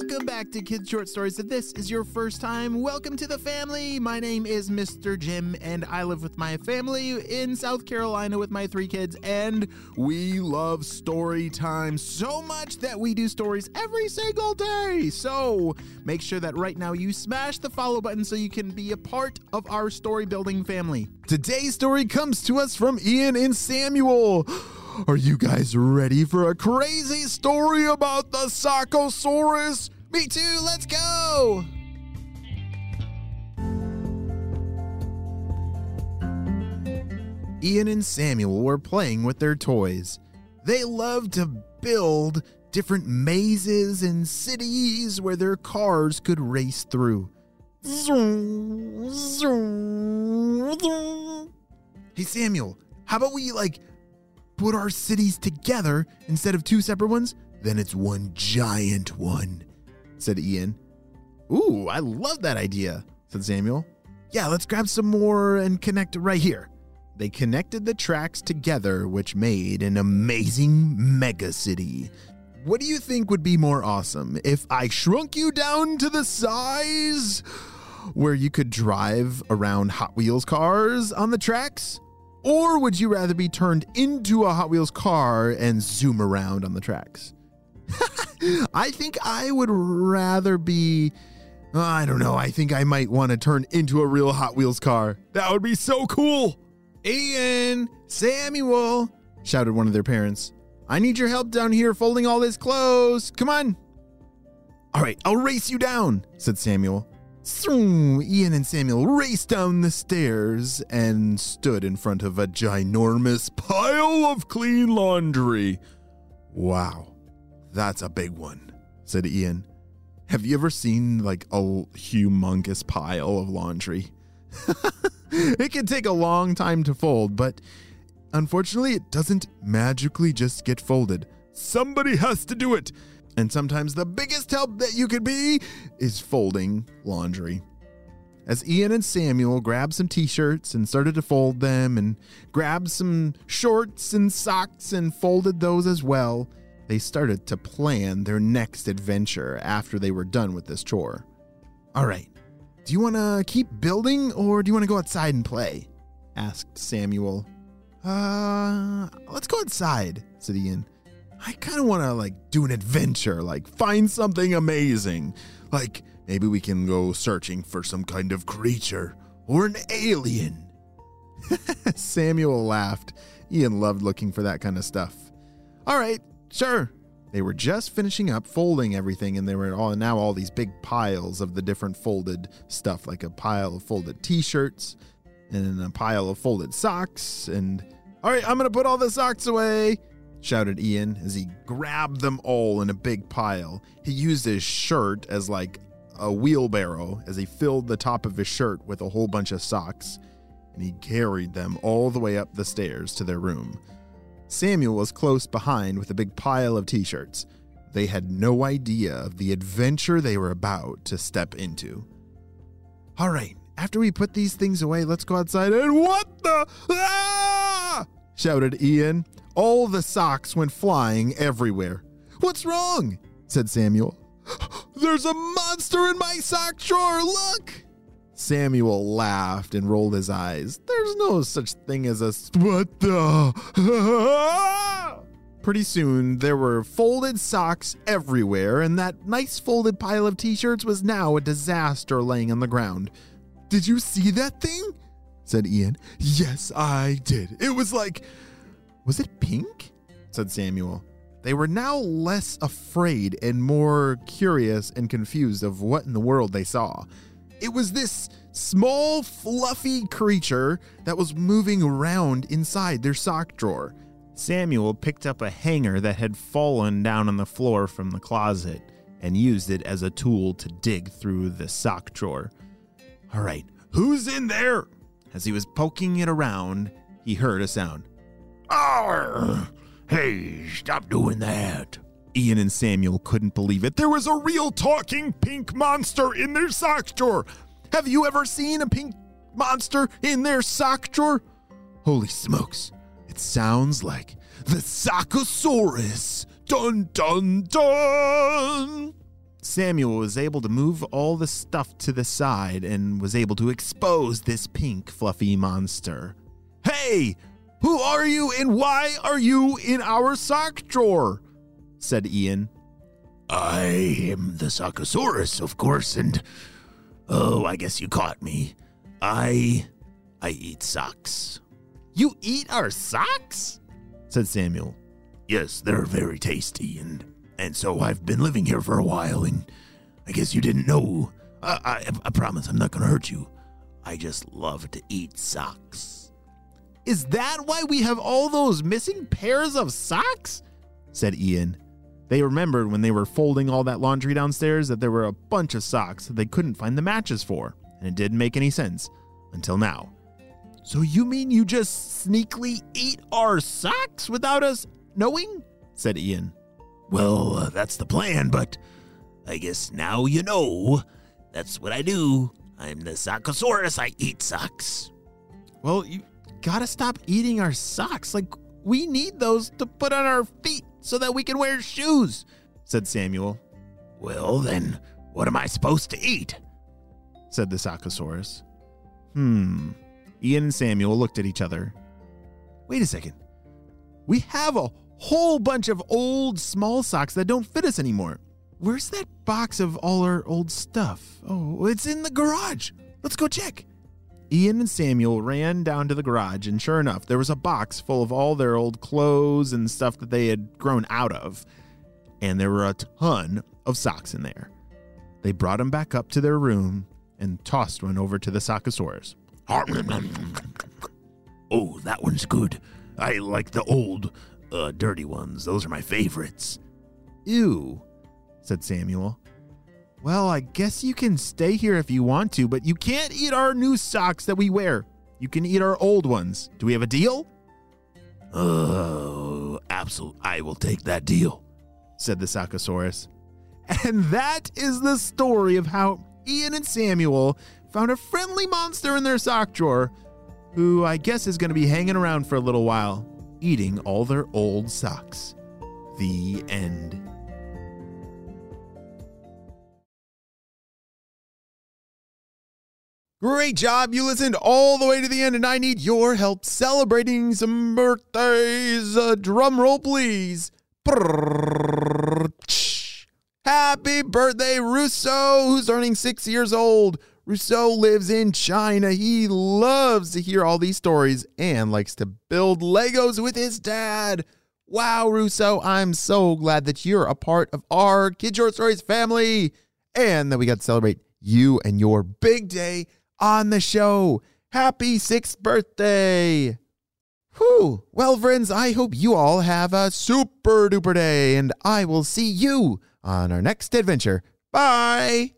Welcome back to Kids Short Stories. If this is your first time, welcome to the family. My name is Mr. Jim, and I live with my family in South Carolina with my three kids, and we love story time so much that we do stories every single day. So make sure that right now you smash the follow button so you can be a part of our story building family. Today's story comes to us from Ian and Samuel. Are you guys ready for a crazy story about the Sockosaurus? Me too, let's go! Ian and Samuel were playing with their toys. They loved to build different mazes and cities where their cars could race through. Hey Samuel, how about we like put our cities together instead of two separate ones? Then it's one giant one, said Ian. Ooh, I love that idea, said Samuel. Yeah, let's grab some more and connect right here. They connected the tracks together, which made an amazing mega city. What do you think would be more awesome if I shrunk you down to the size where you could drive around Hot Wheels cars on the tracks? Or would you rather be turned into a Hot Wheels car and zoom around on the tracks? I think I would rather be. Uh, I don't know. I think I might want to turn into a real Hot Wheels car. That would be so cool. Ian, Samuel, shouted one of their parents. I need your help down here folding all this clothes. Come on. All right, I'll race you down, said Samuel. Ian and Samuel raced down the stairs and stood in front of a ginormous pile of clean laundry. Wow, that's a big one, said Ian. Have you ever seen like a humongous pile of laundry? it can take a long time to fold, but unfortunately, it doesn't magically just get folded. Somebody has to do it. And sometimes the biggest help that you could be is folding laundry. As Ian and Samuel grabbed some t shirts and started to fold them, and grabbed some shorts and socks and folded those as well, they started to plan their next adventure after they were done with this chore. All right, do you want to keep building or do you want to go outside and play? asked Samuel. Uh, let's go outside, said Ian. I kind of want to like do an adventure, like find something amazing. Like maybe we can go searching for some kind of creature or an alien. Samuel laughed. Ian loved looking for that kind of stuff. All right, sure. They were just finishing up folding everything, and there were all now all these big piles of the different folded stuff, like a pile of folded T-shirts and a pile of folded socks. And all right, I'm gonna put all the socks away shouted Ian as he grabbed them all in a big pile. He used his shirt as like a wheelbarrow as he filled the top of his shirt with a whole bunch of socks, and he carried them all the way up the stairs to their room. Samuel was close behind with a big pile of t shirts. They had no idea of the adventure they were about to step into. All right, after we put these things away, let's go outside and what the? Ah! shouted Ian. All the socks went flying everywhere. What's wrong? said Samuel. There's a monster in my sock drawer, look! Samuel laughed and rolled his eyes. There's no such thing as a what the Pretty soon there were folded socks everywhere, and that nice folded pile of t-shirts was now a disaster laying on the ground. Did you see that thing? said Ian. Yes, I did. It was like was it pink? said Samuel. They were now less afraid and more curious and confused of what in the world they saw. It was this small, fluffy creature that was moving around inside their sock drawer. Samuel picked up a hanger that had fallen down on the floor from the closet and used it as a tool to dig through the sock drawer. All right, who's in there? As he was poking it around, he heard a sound. Arr! Hey, stop doing that. Ian and Samuel couldn't believe it. There was a real talking pink monster in their sock drawer. Have you ever seen a pink monster in their sock drawer? Holy smokes. It sounds like the Sockosaurus. Dun dun dun. Samuel was able to move all the stuff to the side and was able to expose this pink, fluffy monster. Hey, who are you and why are you in our sock drawer? said Ian. I am the Sockosaurus, of course, and oh, I guess you caught me. I I eat socks. You eat our socks? said Samuel. Yes, they're very tasty, and and so I've been living here for a while, and I guess you didn't know. I, I, I promise I'm not gonna hurt you. I just love to eat socks. Is that why we have all those missing pairs of socks? said Ian. They remembered when they were folding all that laundry downstairs that there were a bunch of socks that they couldn't find the matches for, and it didn't make any sense until now. So you mean you just sneakily eat our socks without us knowing? said Ian. Well, uh, that's the plan, but I guess now you know. That's what I do. I'm the Sockosaurus. I eat socks. Well, you gotta stop eating our socks. Like, we need those to put on our feet so that we can wear shoes, said Samuel. Well, then, what am I supposed to eat? said the Sockosaurus. Hmm. Ian and Samuel looked at each other. Wait a second. We have a whole bunch of old small socks that don't fit us anymore. Where's that box of all our old stuff? Oh, it's in the garage. Let's go check. Ian and Samuel ran down to the garage, and sure enough, there was a box full of all their old clothes and stuff that they had grown out of. And there were a ton of socks in there. They brought them back up to their room and tossed one over to the Sockosaurus. Oh, that one's good. I like the old, uh, dirty ones. Those are my favorites. Ew, said Samuel. Well, I guess you can stay here if you want to, but you can't eat our new socks that we wear. You can eat our old ones. Do we have a deal? Oh, absolutely. I will take that deal, said the Sockosaurus. And that is the story of how Ian and Samuel found a friendly monster in their sock drawer, who I guess is going to be hanging around for a little while, eating all their old socks. The end. Great job. You listened all the way to the end, and I need your help celebrating some birthdays. Uh, drum roll, please. Happy birthday, Rousseau, who's turning six years old. Rousseau lives in China. He loves to hear all these stories and likes to build Legos with his dad. Wow, Rousseau, I'm so glad that you're a part of our Kid Short Stories family and that we got to celebrate you and your big day on the show. Happy sixth birthday! Whew. Well, friends, I hope you all have a super duper day, and I will see you on our next adventure. Bye!